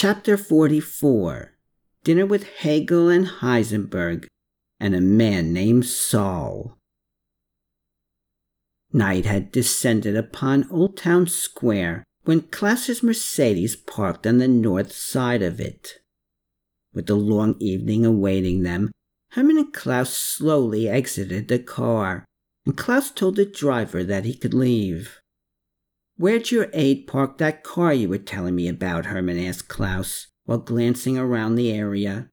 Chapter 44 Dinner with Hegel and Heisenberg and a man named Saul. Night had descended upon Old Town Square when Klaus's Mercedes parked on the north side of it. With the long evening awaiting them, Hermann and Klaus slowly exited the car, and Klaus told the driver that he could leave. Where'd your aide park that car you were telling me about? Hermann asked Klaus while glancing around the area.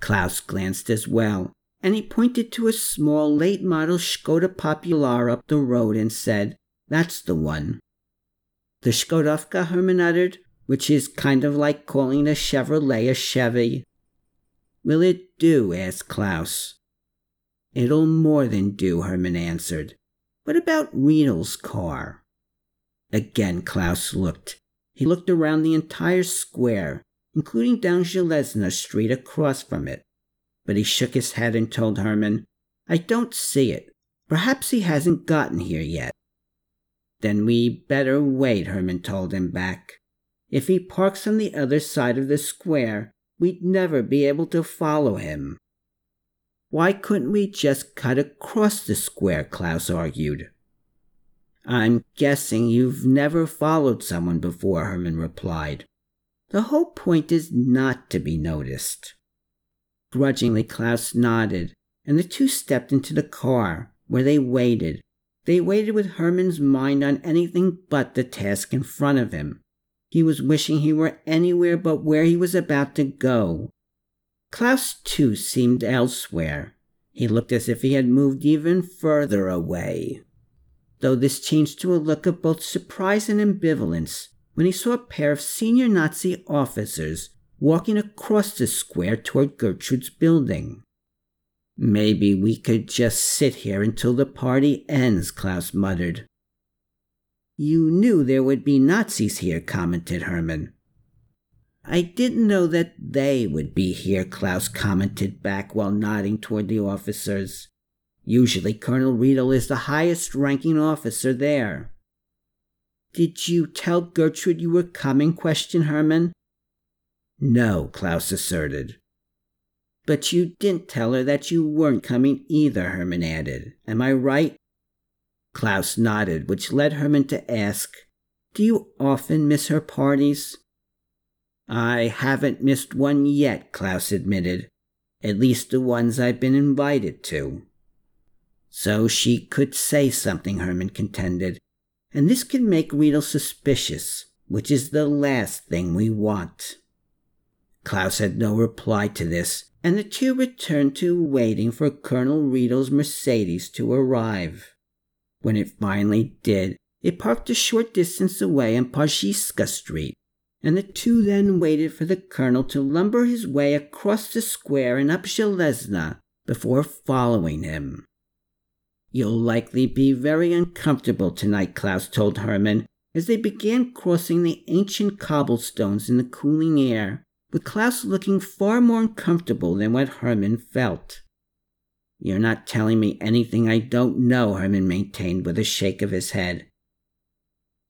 Klaus glanced as well, and he pointed to a small late model Skoda Popular up the road and said, That's the one. The Skodovka, Hermann uttered, which is kind of like calling a Chevrolet a Chevy. Will it do? asked Klaus. It'll more than do, Hermann answered. What about Riedel's car? Again Klaus looked. He looked around the entire square, including down Zhelezna Street across from it. But he shook his head and told Hermann, I don't see it. Perhaps he hasn't gotten here yet. Then we better wait, Hermann told him back. If he parks on the other side of the square, we'd never be able to follow him. Why couldn't we just cut across the square? Klaus argued. I'm guessing you've never followed someone before, Hermann replied. The whole point is not to be noticed. Grudgingly, Klaus nodded, and the two stepped into the car, where they waited. They waited with Hermann's mind on anything but the task in front of him. He was wishing he were anywhere but where he was about to go. Klaus, too, seemed elsewhere. He looked as if he had moved even further away though this changed to a look of both surprise and ambivalence when he saw a pair of senior Nazi officers walking across the square toward Gertrude's building. Maybe we could just sit here until the party ends, Klaus muttered. You knew there would be Nazis here, commented Hermann. I didn't know that they would be here, Klaus commented back while nodding toward the officers. Usually, Colonel Riedel is the highest ranking officer there. Did you tell Gertrude you were coming? questioned Hermann. No, Klaus asserted. But you didn't tell her that you weren't coming either, Hermann added. Am I right? Klaus nodded, which led Hermann to ask, Do you often miss her parties? I haven't missed one yet, Klaus admitted. At least the ones I've been invited to. So she could say something, Hermann contended, and this can make Riedel suspicious, which is the last thing we want. Klaus had no reply to this, and the two returned to waiting for Colonel Riedel's Mercedes to arrive. When it finally did, it parked a short distance away on Pazhiska Street, and the two then waited for the colonel to lumber his way across the square and up Zhelezna before following him. You'll likely be very uncomfortable tonight, Klaus told Hermann as they began crossing the ancient cobblestones in the cooling air, with Klaus looking far more uncomfortable than what Hermann felt. You're not telling me anything I don't know, Hermann maintained with a shake of his head.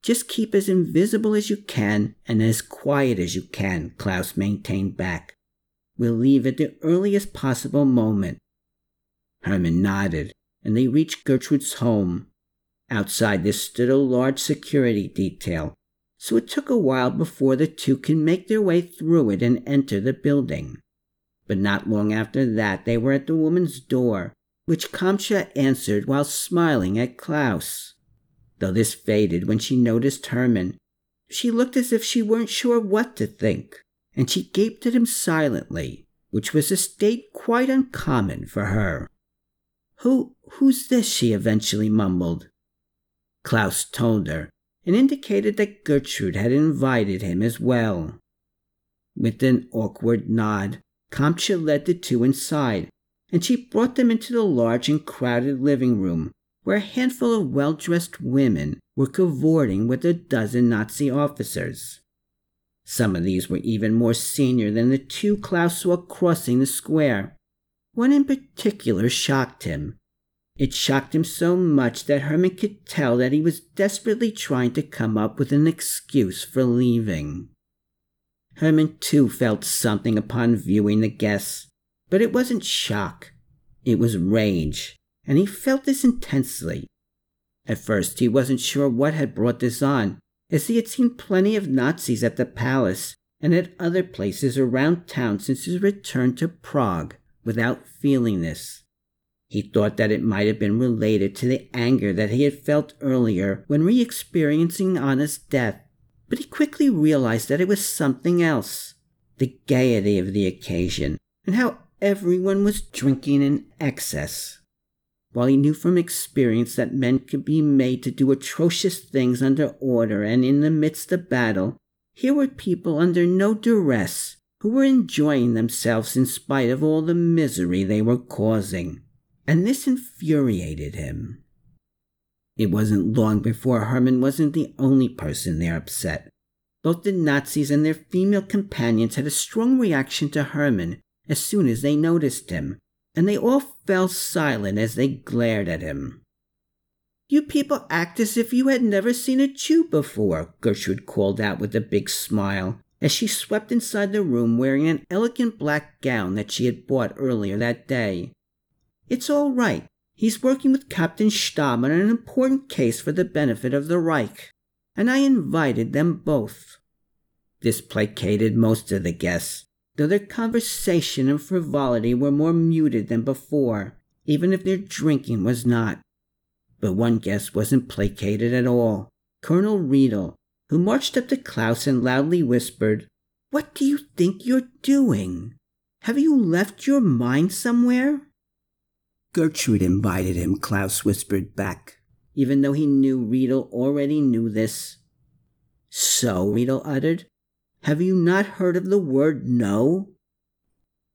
Just keep as invisible as you can and as quiet as you can, Klaus maintained back. We'll leave at the earliest possible moment. Hermann nodded and they reached Gertrude's home. Outside there stood a large security detail, so it took a while before the two could make their way through it and enter the building. But not long after that they were at the woman's door, which Kamcha answered while smiling at Klaus. Though this faded when she noticed Hermann, she looked as if she weren't sure what to think, and she gaped at him silently, which was a state quite uncommon for her. Who, who's this? she eventually mumbled. Klaus told her and indicated that Gertrude had invited him as well. With an awkward nod, Kamcha led the two inside, and she brought them into the large and crowded living room, where a handful of well dressed women were cavorting with a dozen Nazi officers. Some of these were even more senior than the two Klaus saw crossing the square, one in particular shocked him. It shocked him so much that Hermann could tell that he was desperately trying to come up with an excuse for leaving. Hermann too felt something upon viewing the guests, but it wasn't shock. It was rage, and he felt this intensely. At first, he wasn't sure what had brought this on, as he had seen plenty of Nazis at the palace and at other places around town since his return to Prague without feeling this. He thought that it might have been related to the anger that he had felt earlier when re experiencing Anna's death, but he quickly realized that it was something else the gaiety of the occasion, and how everyone was drinking in excess. While he knew from experience that men could be made to do atrocious things under order and in the midst of battle, here were people under no duress who were enjoying themselves in spite of all the misery they were causing and this infuriated him. It wasn't long before Hermann wasn't the only person there upset. Both the Nazis and their female companions had a strong reaction to Hermann as soon as they noticed him, and they all fell silent as they glared at him. You people act as if you had never seen a Jew before, Gertrude called out with a big smile as she swept inside the room wearing an elegant black gown that she had bought earlier that day. It's all right. He's working with Captain Stamm on an important case for the benefit of the Reich, and I invited them both. This placated most of the guests, though their conversation and frivolity were more muted than before, even if their drinking was not. But one guest wasn't placated at all Colonel Riedel, who marched up to Klaus and loudly whispered, What do you think you're doing? Have you left your mind somewhere? Gertrude invited him, Klaus whispered back, even though he knew Riedel already knew this. So, Riedel uttered, have you not heard of the word no?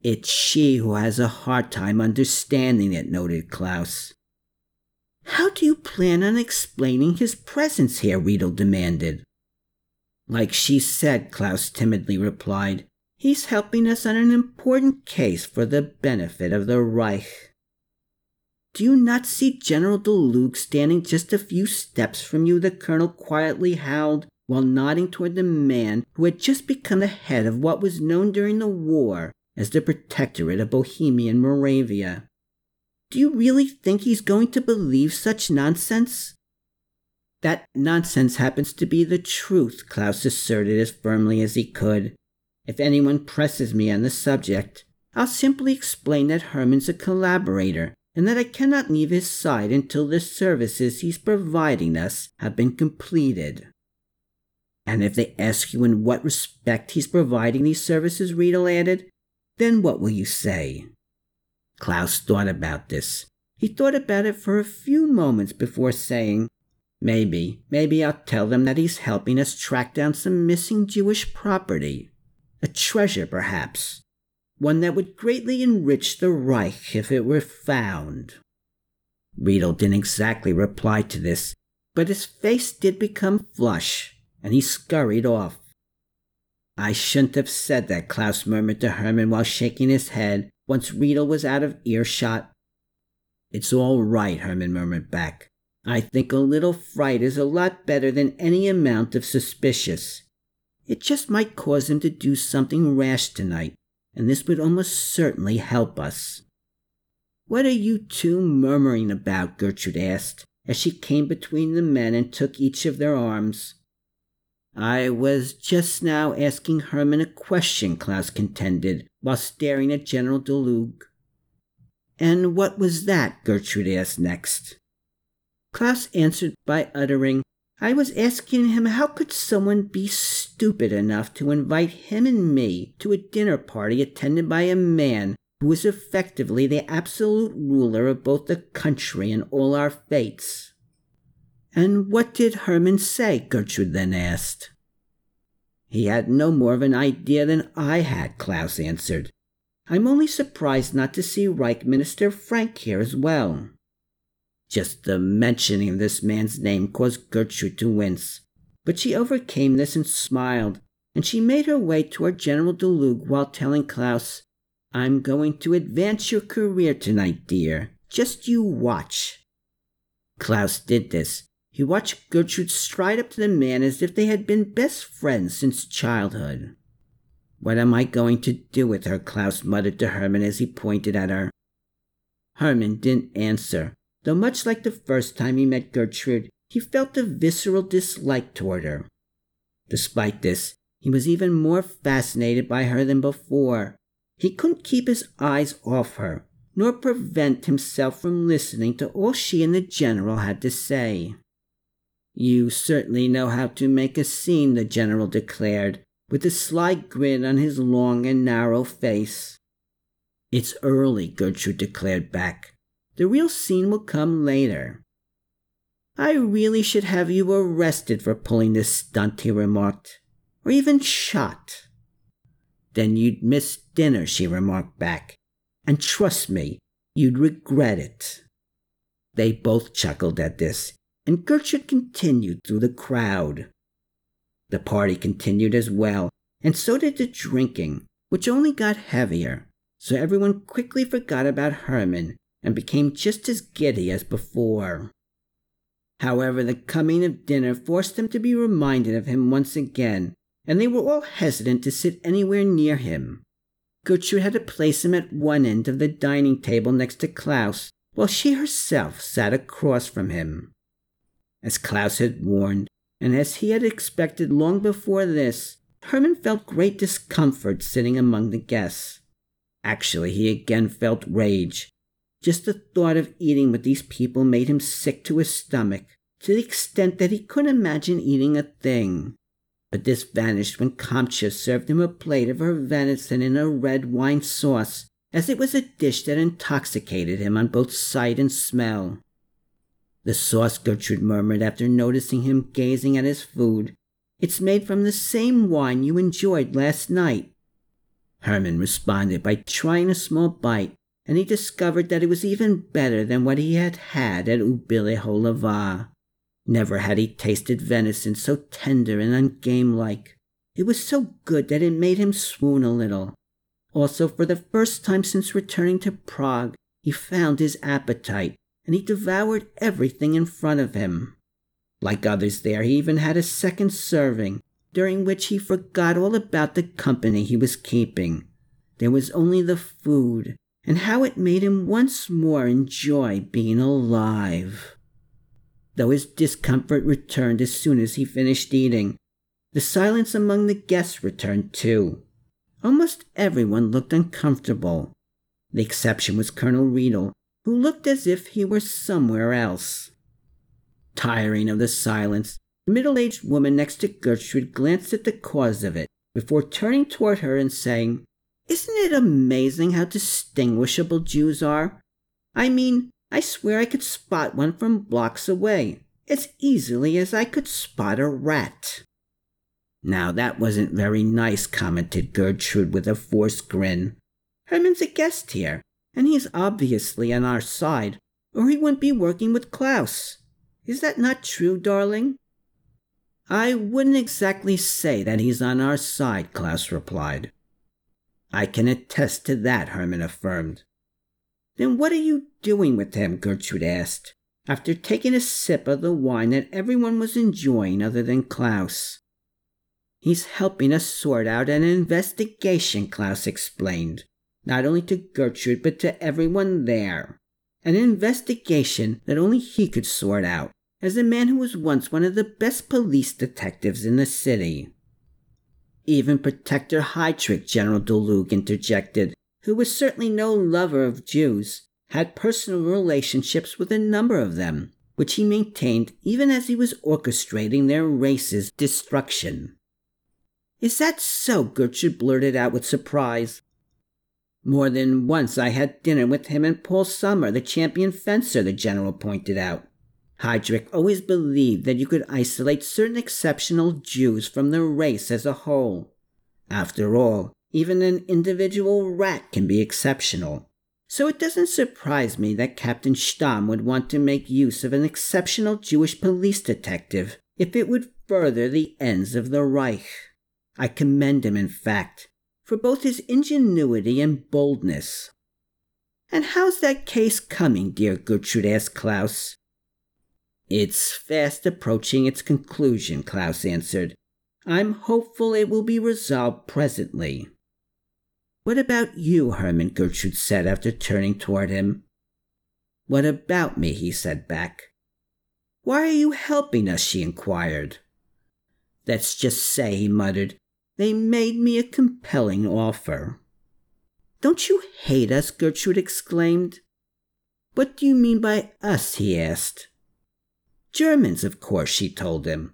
It's she who has a hard time understanding it, noted Klaus. How do you plan on explaining his presence here? Riedel demanded. Like she said, Klaus timidly replied, he's helping us on an important case for the benefit of the Reich. Do you not see General Daluege standing just a few steps from you? The colonel quietly howled while nodding toward the man who had just become the head of what was known during the war as the Protectorate of Bohemia and Moravia. Do you really think he's going to believe such nonsense? That nonsense happens to be the truth, Klaus asserted as firmly as he could. If anyone presses me on the subject, I'll simply explain that Hermann's a collaborator and that I cannot leave his side until the services he's providing us have been completed. And if they ask you in what respect he's providing these services, Riedel added, then what will you say? Klaus thought about this. He thought about it for a few moments before saying, Maybe, maybe I'll tell them that he's helping us track down some missing Jewish property. A treasure, perhaps, one that would greatly enrich the Reich if it were found. Riedel didn't exactly reply to this, but his face did become flush, and he scurried off. I shouldn't have said that, Klaus murmured to Hermann while shaking his head once Riedel was out of earshot. It's all right, Hermann murmured back. I think a little fright is a lot better than any amount of suspicious. It just might cause him to do something rash tonight, and this would almost certainly help us. What are you two murmuring about? Gertrude asked, as she came between the men and took each of their arms. I was just now asking Hermann a question, Klaus contended, while staring at General Daluege. And what was that? Gertrude asked next. Klaus answered by uttering, I was asking him how could someone be stupid enough to invite him and me to a dinner party attended by a man who was effectively the absolute ruler of both the country and all our fates. And what did Hermann say? Gertrude then asked. He had no more of an idea than I had, Klaus answered. I'm only surprised not to see Reich Minister Frank here as well. Just the mentioning of this man's name caused Gertrude to wince, but she overcame this and smiled, and she made her way toward General Daluege while telling Klaus, I'm going to advance your career tonight, dear. Just you watch. Klaus did this. He watched Gertrude stride up to the man as if they had been best friends since childhood. What am I going to do with her? Klaus muttered to Hermann as he pointed at her. Hermann didn't answer, though much like the first time he met Gertrude, he felt a visceral dislike toward her. Despite this, he was even more fascinated by her than before. He couldn't keep his eyes off her, nor prevent himself from listening to all she and the general had to say. You certainly know how to make a scene, the general declared, with a sly grin on his long and narrow face. It's early, Gertrude declared back. The real scene will come later. I really should have you arrested for pulling this stunt, he remarked, or even shot. Then you'd miss dinner, she remarked back, and trust me, you'd regret it. They both chuckled at this, and Gertrude continued through the crowd. The party continued as well, and so did the drinking, which only got heavier, so everyone quickly forgot about Hermann and became just as giddy as before. However, the coming of dinner forced them to be reminded of him once again, and they were all hesitant to sit anywhere near him. Gertrude had to place him at one end of the dining table next to Klaus, while she herself sat across from him. As Klaus had warned, and as he had expected long before this, Hermann felt great discomfort sitting among the guests. Actually, he again felt rage. Just the thought of eating with these people made him sick to his stomach, to the extent that he couldn't imagine eating a thing. But this vanished when Kamcha served him a plate of her venison in a red wine sauce, as it was a dish that intoxicated him on both sight and smell. The sauce, Gertrude murmured after noticing him gazing at his food. It's made from the same wine you enjoyed last night. Hermann responded by trying a small bite, and he discovered that it was even better than what he had had at Ubileholavar. Never had he tasted venison so tender and ungame-like. It was so good that it made him swoon a little. Also, for the first time since returning to Prague, he found his appetite, and he devoured everything in front of him. Like others there, he even had a second serving, during which he forgot all about the company he was keeping. There was only the food, and how it made him once more enjoy being alive though his discomfort returned as soon as he finished eating. The silence among the guests returned too. Almost everyone looked uncomfortable. The exception was Colonel Riedel, who looked as if he were somewhere else. Tiring of the silence, the middle aged woman next to Gertrude glanced at the cause of it before turning toward her and saying, Isn't it amazing how distinguishable Jews are? I mean, I swear I could spot one from blocks away, as easily as I could spot a rat. Now that wasn't very nice, commented Gertrude with a forced grin. Hermann's a guest here, and he's obviously on our side, or he wouldn't be working with Klaus. Is that not true, darling? I wouldn't exactly say that he's on our side, Klaus replied. I can attest to that, Hermann affirmed. Then what are you doing with him? Gertrude asked, after taking a sip of the wine that everyone was enjoying other than Klaus. He's helping us sort out an investigation, Klaus explained, not only to Gertrude but to everyone there. An investigation that only he could sort out, as a man who was once one of the best police detectives in the city. Even Protector Heydrich, General Daluege interjected, who was certainly no lover of Jews, had personal relationships with a number of them, which he maintained even as he was orchestrating their race's destruction. Is that so? Gertrude blurted out with surprise. More than once I had dinner with him and Paul Sommer, the champion fencer, the general pointed out. Heydrich always believed that you could isolate certain exceptional Jews from the race as a whole. After all, even an individual rat can be exceptional. So it doesn't surprise me that Captain Stamm would want to make use of an exceptional Jewish police detective if it would further the ends of the Reich. I commend him, in fact, for both his ingenuity and boldness. And how's that case coming, dear Gertrude asked Klaus. It's fast approaching its conclusion, Klaus answered. I'm hopeful it will be resolved presently. What about you, Hermann? Gertrude said after turning toward him. What about me? he said back. Why are you helping us? she inquired. Let's just say, he muttered, they made me a compelling offer. Don't you hate us? Gertrude exclaimed. What do you mean by us? he asked. Germans, of course, she told him.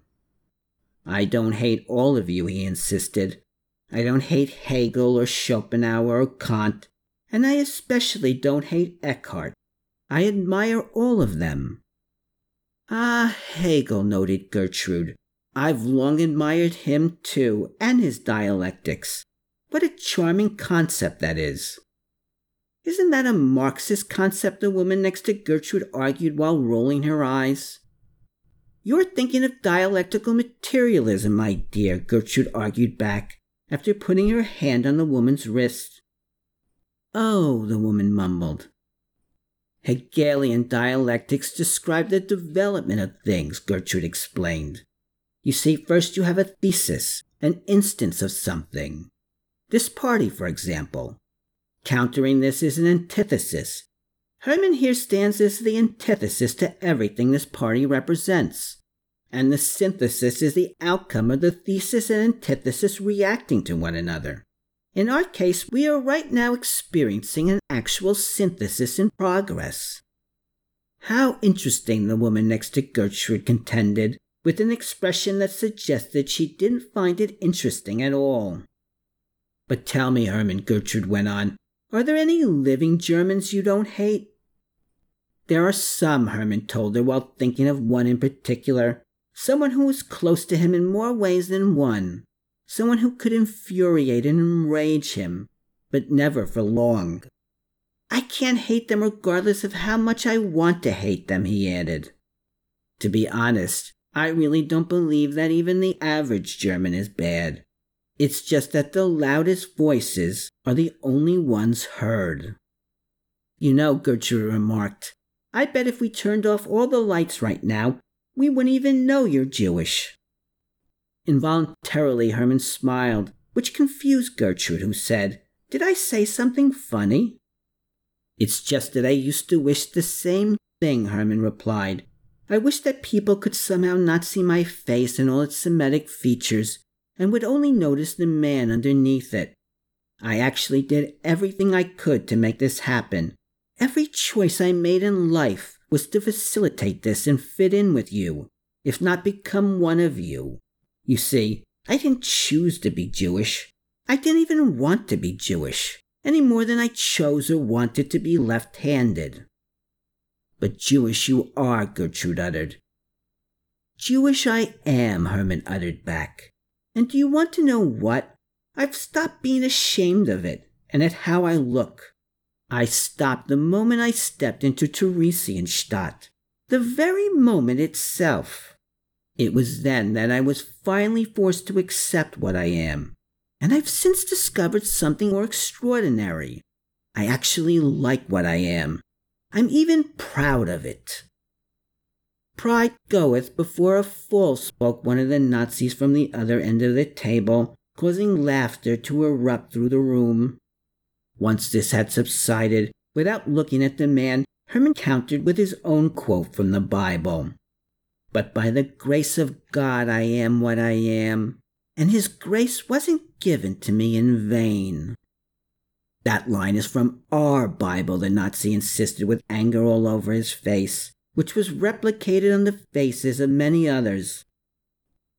I don't hate all of you, he insisted. I don't hate Hegel or Schopenhauer or Kant, and I especially don't hate Eckhart. I admire all of them. Ah, Hegel, noted Gertrude. I've long admired him too, and his dialectics. What a charming concept that is. Isn't that a Marxist concept? the woman next to Gertrude argued while rolling her eyes. You're thinking of dialectical materialism, my dear, Gertrude argued back, after putting her hand on the woman's wrist. Oh, the woman mumbled. Hegelian dialectics describe the development of things, Gertrude explained. You see, first you have a thesis, an instance of something. This party, for example. Countering this is an antithesis. Hermann here stands as the antithesis to everything this party represents. And the synthesis is the outcome of the thesis and antithesis reacting to one another. In our case, we are right now experiencing an actual synthesis in progress. How interesting, the woman next to Gertrude contended, with an expression that suggested she didn't find it interesting at all. But tell me, Hermann, Gertrude went on, are there any living Germans you don't hate? There are some, Hermann told her while thinking of one in particular, someone who was close to him in more ways than one, someone who could infuriate and enrage him, but never for long. I can't hate them regardless of how much I want to hate them, he added. To be honest, I really don't believe that even the average German is bad. It's just that the loudest voices are the only ones heard. You know, Gertrude remarked, I bet if we turned off all the lights right now, we wouldn't even know you're Jewish. Involuntarily, Hermann smiled, which confused Gertrude, who said, Did I say something funny? It's just that I used to wish the same thing, Hermann replied. I wish that people could somehow not see my face and all its Semitic features and would only notice the man underneath it. I actually did everything I could to make this happen. Every choice I made in life was to facilitate this and fit in with you, if not become one of you. You see, I didn't choose to be Jewish. I didn't even want to be Jewish, any more than I chose or wanted to be left handed. But Jewish you are, Gertrude uttered. Jewish I am, Hermann uttered back. And do you want to know what? I've stopped being ashamed of it and at how I look. I stopped the moment I stepped into Theresienstadt, the very moment itself. It was then that I was finally forced to accept what I am, and I've since discovered something more extraordinary. I actually like what I am. I'm even proud of it. Pride goeth before a fall, spoke one of the Nazis from the other end of the table, causing laughter to erupt through the room. Once this had subsided, without looking at the man, Hermann countered with his own quote from the Bible. But by the grace of God I am what I am, and his grace wasn't given to me in vain. That line is from our Bible, the Nazi insisted with anger all over his face which was replicated on the faces of many others.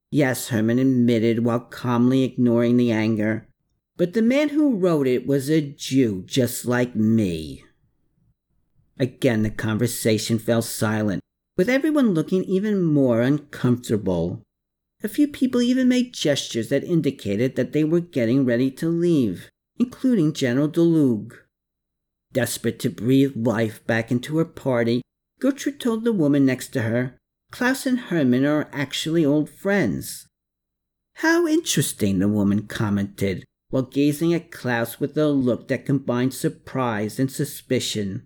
Yes, Hermann admitted while calmly ignoring the anger, but the man who wrote it was a Jew just like me. Again, the conversation fell silent, with everyone looking even more uncomfortable. A few people even made gestures that indicated that they were getting ready to leave, including General Daluege. Desperate to breathe life back into her party, Gertrude told the woman next to her, Klaus and Hermann are actually old friends. How interesting, the woman commented, while gazing at Klaus with a look that combined surprise and suspicion.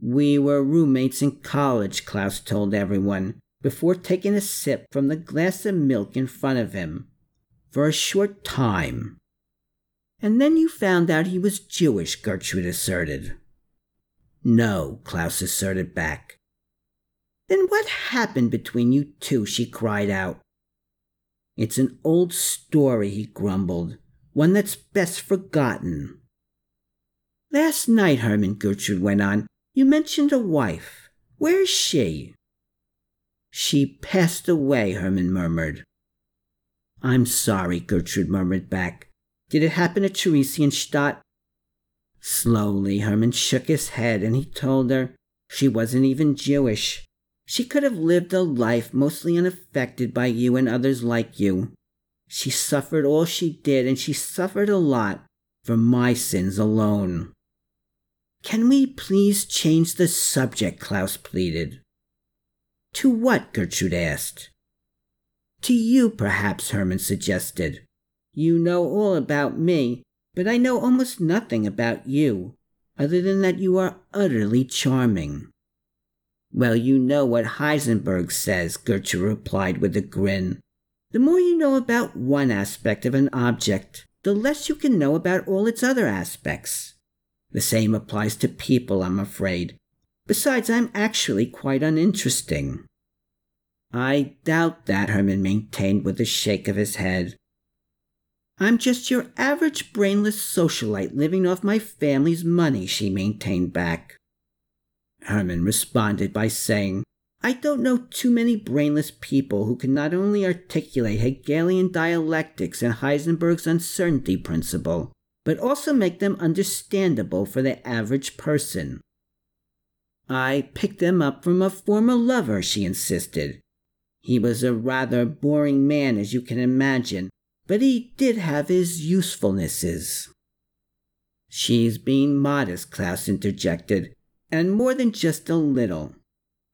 We were roommates in college, Klaus told everyone. before taking a sip from the glass of milk in front of him. For a short time. And then you found out he was Jewish, Gertrude asserted. No, Klaus asserted back. Then what happened between you two? she cried out. It's an old story, he grumbled, one that's best forgotten. Last night, Hermann, Gertrude went on, you mentioned a wife. Where is she? She passed away, Hermann murmured. I'm sorry, Gertrude murmured back. Did it happen at Theresienstadt? Slowly, Hermann shook his head and he told her she wasn't even Jewish. She could have lived a life mostly unaffected by you and others like you. She suffered all she did, and she suffered a lot for my sins alone. Can we please change the subject? Klaus pleaded. To what? Gertrude asked. To you, perhaps, Hermann suggested. You know all about me, but I know almost nothing about you, other than that you are utterly charming. Well, you know what Heisenberg says, Gertrude replied with a grin. The more you know about one aspect of an object, the less you can know about all its other aspects. The same applies to people, I'm afraid. Besides, I'm actually quite uninteresting. I doubt that, Hermann maintained with a shake of his head. I'm just your average brainless socialite living off my family's money, she maintained back. Hermann responded by saying, I don't know too many brainless people who can not only articulate Hegelian dialectics and Heisenberg's uncertainty principle, but also make them understandable for the average person. I picked them up from a former lover, she insisted. He was a rather boring man, as you can imagine, but he did have his usefulnesses. She's being modest, Klaus interjected and more than just a little.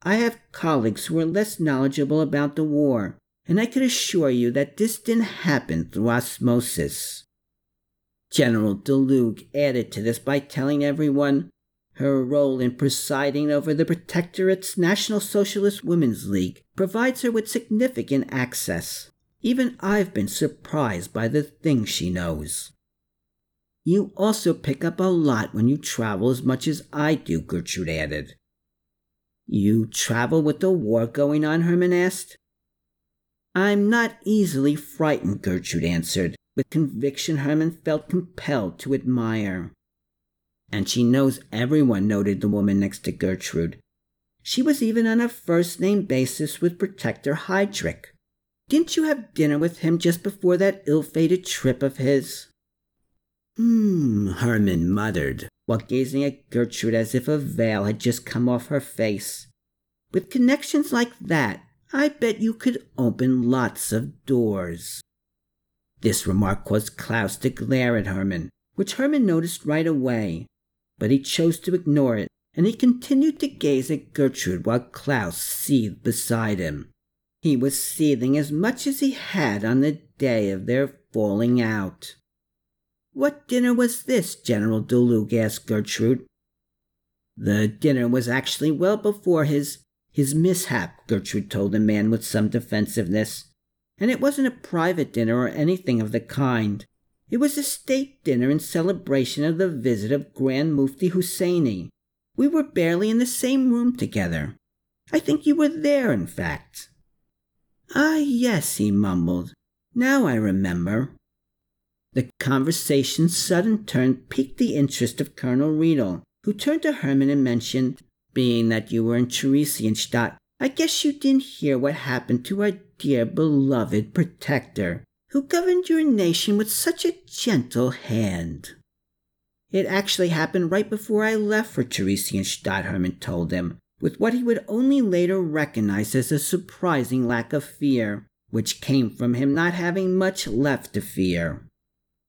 I have colleagues who are less knowledgeable about the war, and I can assure you that this didn't happen through osmosis. General Daluege added to this by telling everyone her role in presiding over the Protectorate's National Socialist Women's League provides her with significant access. Even I've been surprised by the things she knows. You also pick up a lot when you travel as much as I do, Gertrude added. You travel with the war going on? Hermann asked. I'm not easily frightened, Gertrude answered, with conviction Hermann felt compelled to admire. And she knows everyone, noted the woman next to Gertrude. She was even on a first name basis with Protector Heydrich. Didn't you have dinner with him just before that ill fated trip of his? Hmm, Hermann muttered, while gazing at Gertrude as if a veil had just come off her face. With connections like that, I bet you could open lots of doors. This remark caused Klaus to glare at Hermann, which Hermann noticed right away, but he chose to ignore it, and he continued to gaze at Gertrude while Klaus seethed beside him. He was seething as much as he had on the day of their falling out. What dinner was this? General Daluege asked Gertrude. The dinner was actually well before his his mishap, Gertrude told the man with some defensiveness. And it wasn't a private dinner or anything of the kind. It was a state dinner in celebration of the visit of Grand Mufti Husseini. We were barely in the same room together. I think you were there, in fact. Ah, yes, he mumbled. Now I remember. The conversation's sudden turn piqued the interest of Colonel Riedel, who turned to Hermann and mentioned, Being that you were in Theresienstadt, I guess you didn't hear what happened to our dear beloved protector, who governed your nation with such a gentle hand. It actually happened right before I left for Theresienstadt, Hermann told him, with what he would only later recognize as a surprising lack of fear, which came from him not having much left to fear.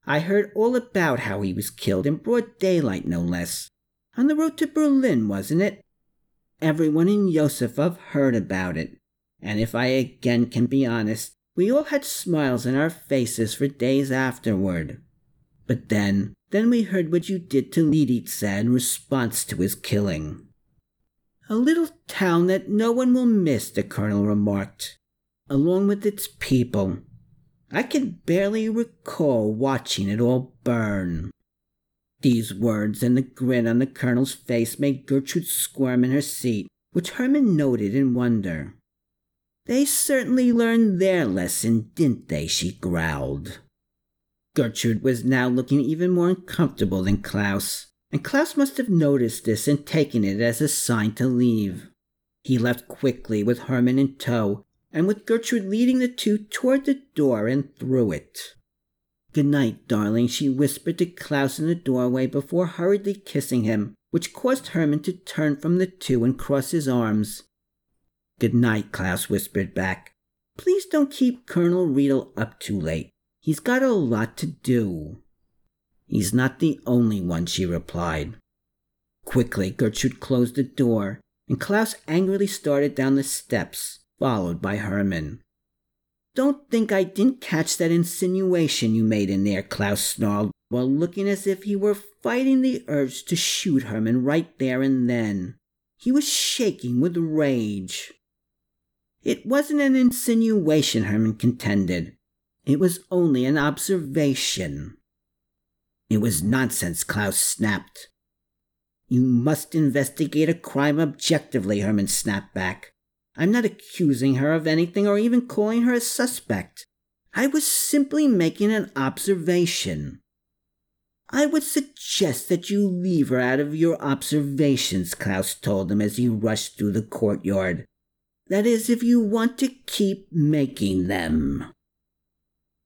I heard all about how he was killed in broad daylight, no less. On the road to Berlin, wasn't it? Everyone in Josefov heard about it. And if I again can be honest, we all had smiles on our faces for days afterward. But then, then we heard what you did to Lidice in response to his killing. A little town that no one will miss, the colonel remarked, along with its people. I can barely recall watching it all burn. These words and the grin on the colonel's face made Gertrude squirm in her seat, which Hermann noted in wonder. They certainly learned their lesson, didn't they? she growled. Gertrude was now looking even more uncomfortable than Klaus, and Klaus must have noticed this and taken it as a sign to leave. He left quickly with Hermann in tow, and with Gertrude leading the two toward the door and through it. Good night, darling, she whispered to Klaus in the doorway before hurriedly kissing him, which caused Hermann to turn from the two and cross his arms. Good night, Klaus whispered back. Please don't keep Colonel Riedel up too late. He's got a lot to do. He's not the only one, she replied. Quickly, Gertrude closed the door, and Klaus angrily started down the steps, followed by Hermann. Don't think I didn't catch that insinuation you made in there, Klaus snarled, while looking as if he were fighting the urge to shoot Hermann right there and then. He was shaking with rage. It wasn't an insinuation, Hermann contended. It was only an observation. It was nonsense, Klaus snapped. You must investigate a crime objectively, Hermann snapped back. I'm not accusing her of anything or even calling her a suspect. I was simply making an observation. I would suggest that you leave her out of your observations, Klaus told him as he rushed through the courtyard. That is, if you want to keep making them.